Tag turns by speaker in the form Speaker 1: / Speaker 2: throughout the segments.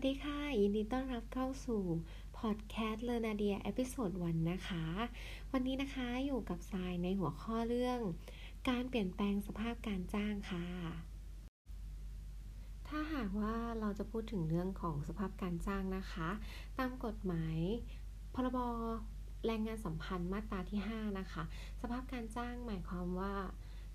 Speaker 1: วัสดีค่ะ ยินดีต้อนรับเข้าสู่พอดแคสต์เลนาเดีย episode one นะคะ วันนี้นะคะอยู่กับทรายในหัวข้อเรื่อง การเปลี่ยนแปลงสภาพการจ้างค่ะ ถ้าหากว่าเราจะพูดถึงเรื่องของสภาพการจ้างนะคะ ตามกฎหมาย พรบแรงงานสัมพันธ์มาตราที่ 5 นะคะ สภาพการจ้างหมายความว่า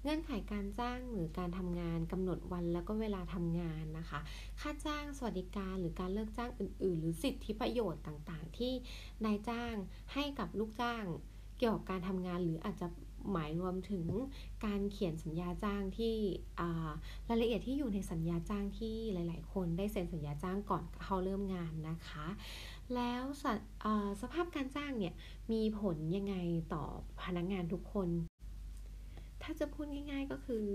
Speaker 1: เงื่อนไขการจ้างหรือการทำงานกำหนดวันแล้วก็เวลาทำงานนะคะ ค่าจ้างสวัสดิการหรือการเลิกจ้างอื่น ๆ หรือสิทธิประโยชน์ต่างๆ ที่นายจ้างให้กับลูกจ้าง เกี่ยวกับการทำงานหรืออาจจะหมายรวมถึงการเขียนสัญญาจ้างที่รายละเอียดที่อยู่ในสัญญาจ้างที่หลาย ๆ คนได้เซ็นสัญญาจ้างก่อนเข้าเริ่มงานนะคะ แล้วสสภาพการจ้างเนี่ยมีผลยังไงต่อพนักงงานทุกคน ถ้าจะพูดง่าย ๆก็คือ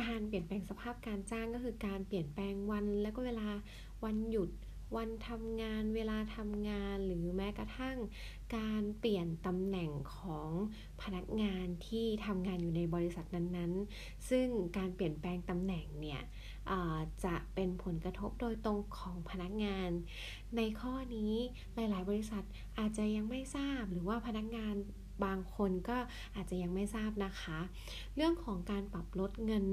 Speaker 1: การเปลี่ยนแปลงสภาพการจ้างก็คือการเปลี่ยนแปลงวันแล้วก็เวลาวันหยุดวันทำงานเวลาทำงานหรือแม้กระทั่ง การเปลี่ยนตำแหน่งของพนักงานที่ทำงานอยู่ในบริษัทนั้นๆ ซึ่งการเปลี่ยนแปลงตำแหน่งเนี่ยจะเป็นผลกระทบโดยตรงของพนักงาน ในข้อนี้หลาย ๆ บริษัทอาจจะยังไม่ทราบหรือว่าพนักงาน บางคนก็อาจจะยังไม่ทราบนะคะ เรื่องของการปรับลดเงิน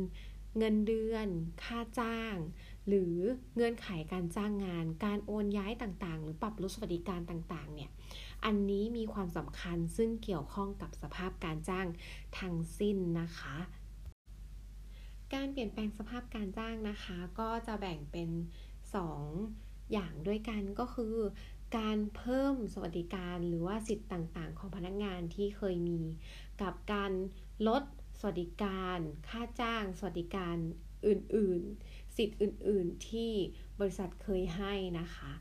Speaker 1: เงินเดือน ค่าจ้าง หรือเงื่อนไขการจ้างงาน การโอนย้ายต่างๆ หรือปรับลดสวัสดิการต่าง ๆ เนี่ย อันนี้มีความสำคัญซึ่งเกี่ยวข้องกับสภาพการจ้างทั้งสิ้นนะคะ การเปลี่ยนแปลงสภาพการจ้างนะคะ ก็จะแบ่งเป็น 2 อย่างด้วยกันก็คือ การเพิ่มสวัสดิการหรือว่าสิทธิ์ต่างๆ ของพนักงานที่เคยมี กับการลดสวัสดิการ ค่าจ้าง สวัสดิการอื่นๆ สิทธิ์อื่นๆที่บริษัทเคยให้นะคะ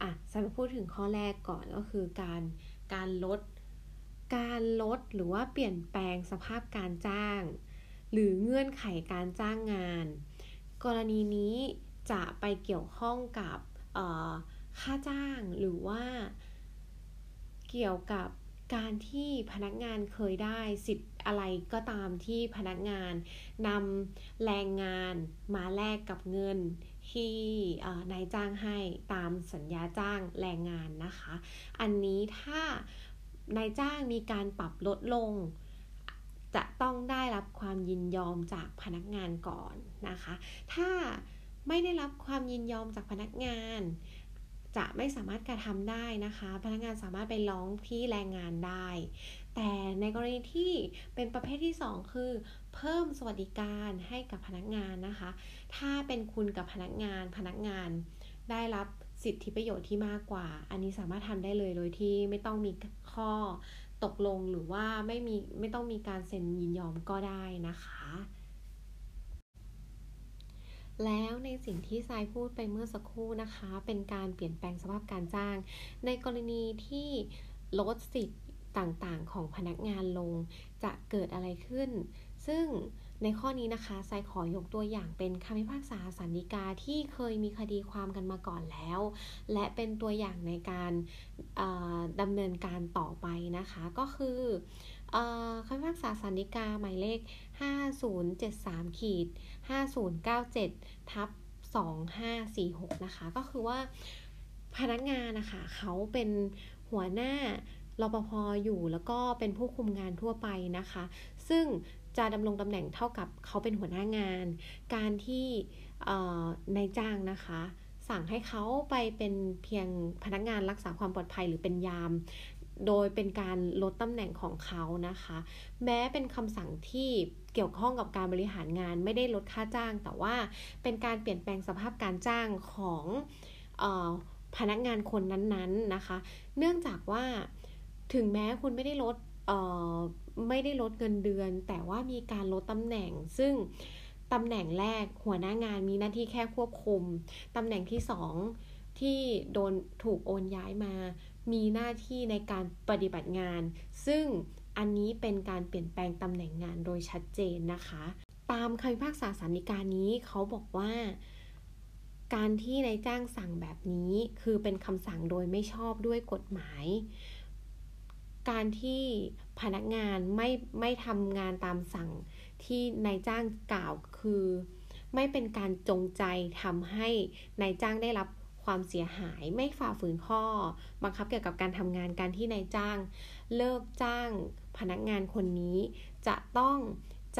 Speaker 1: อะสำหรับพูดถึงข้อแรกก่อนก็คือการการลด การลดหรือว่าเปลี่ยนแปลงสภาพการจ้าง หรือเงื่อนไขการจ้างงาน กรณีนี้จะไปเกี่ยวข้องกับ ค่าจ้างหรือว่า เกี่ยวกับการที่พนักงานเคยได้สิทธิ์อะไรก็ตามที่พนักงานนำแรงงานมาแลกกับเงินที่นายจ้างให้ตามสัญญาจ้างแรงงานนะคะ อันนี้ถ้านายจ้างมีการปรับลดลง จะต้องได้รับความยินยอมจากพนักงานก่อนนะคะ ถ้าไม่ได้รับความยินยอมจากพนักงาน จะไม่สามารถกระทำได้นะคะ พนักงานสามารถไปร้องที่แรงงานได้ แต่ในกรณีที่เป็นประเภทที่ 2 คือ เพิ่มสวัสดิการให้กับพนักงานนะคะ ถ้าเป็นคุณกับพนักงานพนักงานได้รับสิทธิประโยชน์ที่มากกว่า อันนี้สามารถทำได้เลยโดยที่ไม่ต้องมีข้อตกลงหรือว่าไม่มีไม่ต้องมีการเซ็นยินยอมก็ได้นะคะ แล้วในสิ่งที่ทรายพูดไปเมื่อสักครู่นะคะ เป็นการเปลี่ยนแปลงสภาพการจ้าง ในกรณีที่ลดสิทธิ์ต่างๆ ของพนักงานลง จะเกิดอะไรขึ้น ซึ่งในข้อนี้นะคะทรายขอยกตัวอย่างเป็นคำพิพากษาสันติกาที่เคยมีคดีความกันมาก่อนแล้ว และเป็นตัวอย่างในการดำเนินการต่อไปนะคะ ก็คือ คำพิพากษาสันติกาหมายเลข 5073ขีด5097 ทับ 2546 นะคะ ก็คือว่าพนักงานนะคะเขาเป็นหัวหน้ารปภอยู่แล้วก็เป็นผู้คุมงานทั่วไปนะคะ ซึ่งจะดำรงตำแหน่งเท่ากับเขาเป็นหัวหน้างาน การที่นายจ้างนะคะ สั่งให้เขาไปเป็นเพียงพนักงานรักษาความปลอดภัยหรือเป็นยาม โดยเป็นการลดตำแหน่งของเขานะคะ แม้เป็นคำสั่งที่เกี่ยวข้องกับการบริหารงานไม่ได้ลดค่าจ้าง แต่ว่าเป็นการเปลี่ยนแปลงสภาพการจ้างของออพนักงานคนนั้นๆนะคะ เนื่องจากว่าถึงแม้คุณไม่ได้ลดไม่ได้ลดเงินเดือน แต่ว่ามีการลดตำแหน่ง ซึ่งตำแหน่งแรกหัวหน้างานมีหน้าที่แค่ควบคุมตำแหน่งที่สอง ที่โดนถูกโอนย้ายมา มีหน้าที่ในการปฏิบัติงาน ซึ่งอันนี้เป็นการเปลี่ยนแปลงตำแหน่งงานโดยชัดเจนนะคะ ตามคำพิพากษาสาริการนี้เขาบอกว่า การที่นายจ้างสั่งแบบนี้คือเป็นคำสั่งโดยไม่ชอบด้วยกฎหมาย การที่พนักงานไม่ไม่ทำงานตามสั่งที่นายจ้างกล่าวคือ ไม่เป็นการจงใจทำให้นายจ้างได้รับ ความเสียหายไม่ฝ่าฝืนข้อ บังคับเกี่ยวกับการทำงานการที่นายจ้าง เลิกจ้างพนักงานคนนี้ จะต้อง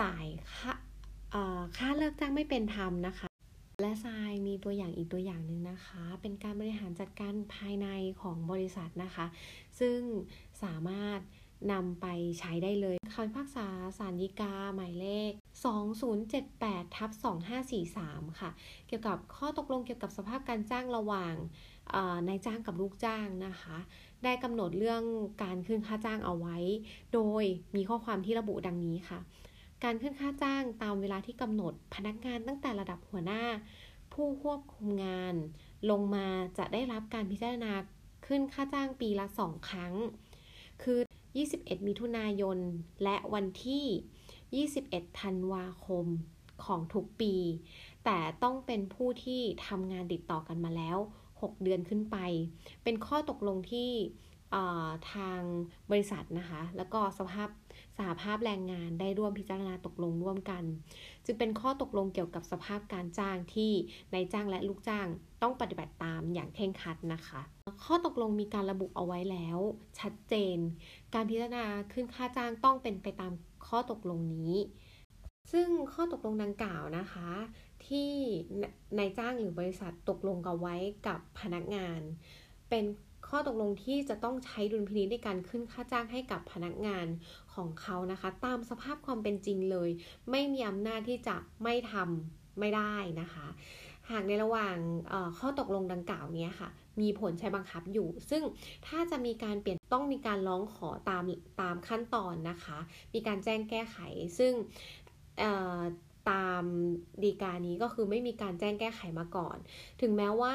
Speaker 1: จ่ายค่าค่าเลิกจ้างไม่เป็นธรรมนะคะ และทรายมีตัวอย่างอีกตัวอย่างหนึ่งนะคะ เป็นการบริหารจัดการภายในของบริษัทนะคะ ซึ่งสามารถ นำไปใช้ได้เลยคำพิพากษาสารดีกาหมายเลข 2078ทับ2543 ค่ะ เกี่ยวกับข้อตกลงเกี่ยวกับสภาพการจ้างระหว่างนายจ้างกับลูกจ้างนะคะ ได้กำหนดเรื่องการขึ้นค่าจ้างเอาไว้ โดยมีข้อความที่ระบุดังนี้ค่ะ การขึ้นค่าจ้างตามเวลาที่กำหนดพนักงานตั้งแต่ระดับหัวหน้า ผู้ควบคุมงาน ลงมาจะได้รับการพิจารณาขึ้นค่าจ้างปีละ2ครั้ง คือ 21 มิถุนายน และวันที่ 21 ธันวาคมของทุกปี แต่ต้องเป็นผู้ที่ทำงานติดต่อกันมาแล้ว 6 เดือนขึ้นไป เป็นข้อตกลงที่ทางบริษัทนะคะ แล้วก็สภาพสหภาพแรงงานได้ร่วมพิจารณาตกลงร่วมกัน จึงเป็นข้อตกลงเกี่ยวกับสภาพการจ้างที่นายจ้างและลูกจ้างต้องปฏิบัติตามอย่างเคร่งครัดนะคะ ข้อตกลงมีการระบุเอาไว้แล้ว ชัดเจน การพิจารณาขึ้นค่าจ้างต้องเป็นไปตามข้อตกลงนี้ ซึ่งข้อตกลงดังกล่าวนะคะ ที่นายจ้างหรือบริษัทตกลงกันไว้กับพนักงาน เป็นข้อตกลงที่จะต้องใช้ดุลพินิจในการขึ้นค่าจ้างให้กับพนักงานของเขานะคะ ตามสภาพความเป็นจริงเลย ไม่มีอำนาจที่จะไม่ทำไม่ได้นะคะ หากในระหว่างข้อตกลงดังกล่าวนี้ค่ะ มีผลใช้บังคับอยู่ ซึ่งถ้าจะมีการเปลี่ยนต้องมีการร้องขอตามตามขั้นตอนนะคะ มีการแจ้งแก้ไข ซึ่งตามดีกานี้ก็คือไม่มีการแจ้งแก้ไขมาก่อน ถึงแม้ว่า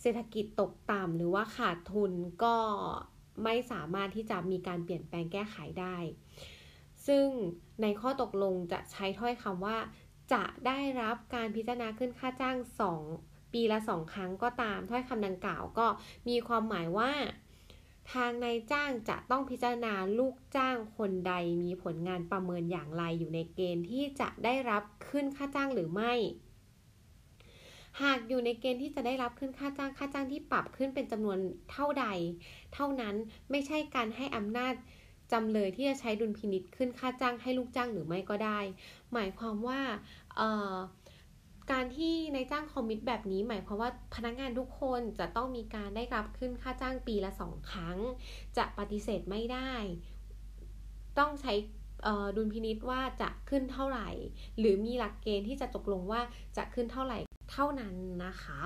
Speaker 1: เศรษฐกิจตกต่ำหรือว่าขาดทุนก็ไม่สามารถที่จะมีการเปลี่ยนแปลงแก้ไขได้ ซึ่งในข้อตกลงจะใช้ถ้อยคำว่า จะได้รับการพิจารณาขึ้นค่าจ้าง2 ปีละ2ครั้งก็ตามถ้อยคำดังกล่าวก็มีความหมายว่า ทางนายจ้างจะต้องพิจารณาลูกจ้างคนใดมีผลงานประเมินอย่างไรอยู่ในเกณฑ์ที่จะได้รับขึ้นค่าจ้างหรือไม่ หากอยู่ในเกณฑ์ที่จะได้รับขึ้นค่าจ้างค่าจ้างที่ปรับขึ้นเป็นจำนวนเท่าใด เท่านั้นไม่ใช่การให้อำนาจจำเลยที่จะใช้ดุลพินิษขึ้นค่าจ้างให้ลูกจ้างหรือไม่ก็ได้ หมายความว่าเออ การที่นายจ้างคอมมิตแบบนี้หมายความว่าพนักงานทุกคนจะต้องมีการได้รับขึ้นค่าจ้างปีละสองครั้ง จะปฏิเสธไม่ได้ ต้องใช้ดุลพินิษว่าจะขึ้นเท่าไหร่ หรือมีหลักเกณฑ์ที่จะตกลงว่าจะขึ้นเท่าไหร่เท่านั้นนะคะ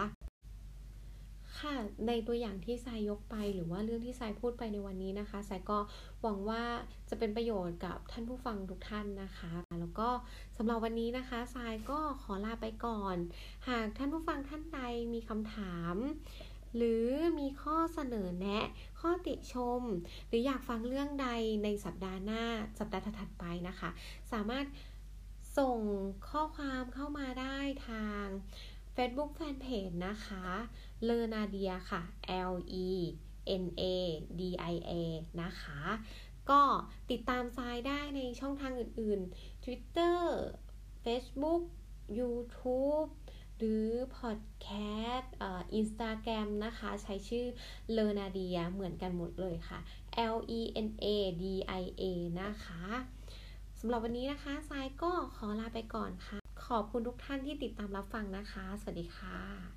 Speaker 1: ค่ะในตัวอย่างที่ทรายยกไปหรือว่าเรื่องที่ทรายพูดไปในวันนี้นะคะทรายก็หวังว่าจะเป็นประโยชน์กับท่านผู้ฟังทุกท่านนะคะ แล้วก็สำหรับวันนี้นะคะทรายก็ขอลาไปก่อน หากท่านผู้ฟังท่านใดมีคำถาม หรือมีข้อเสนอแนะ ข้อติชม หรืออยากฟังเรื่องใดในสัปดาห์หน้าสัปดาห์ถัดไปนะคะ สามารถส่งข้อความเข้ามาได้ทาง Facebook Fanpage นะคะเลนาเดียค่ะ L E N A D I A นะคะ ก็ติดตามทรายได้ในช่องทางอื่นๆ Twitter Facebook YouTube หรือ Podcast อินสตาแกรมนะคะ ใช้ชื่อเลนาเดียเหมือนกันหมดเลยค่ะ L E N A D I A นะคะสำหรับวันนี้นะคะทรายก็ขอลาไปก่อนค่ะ ขอบคุณทุกท่านที่ติดตามรับฟังนะคะ สวัสดีค่ะ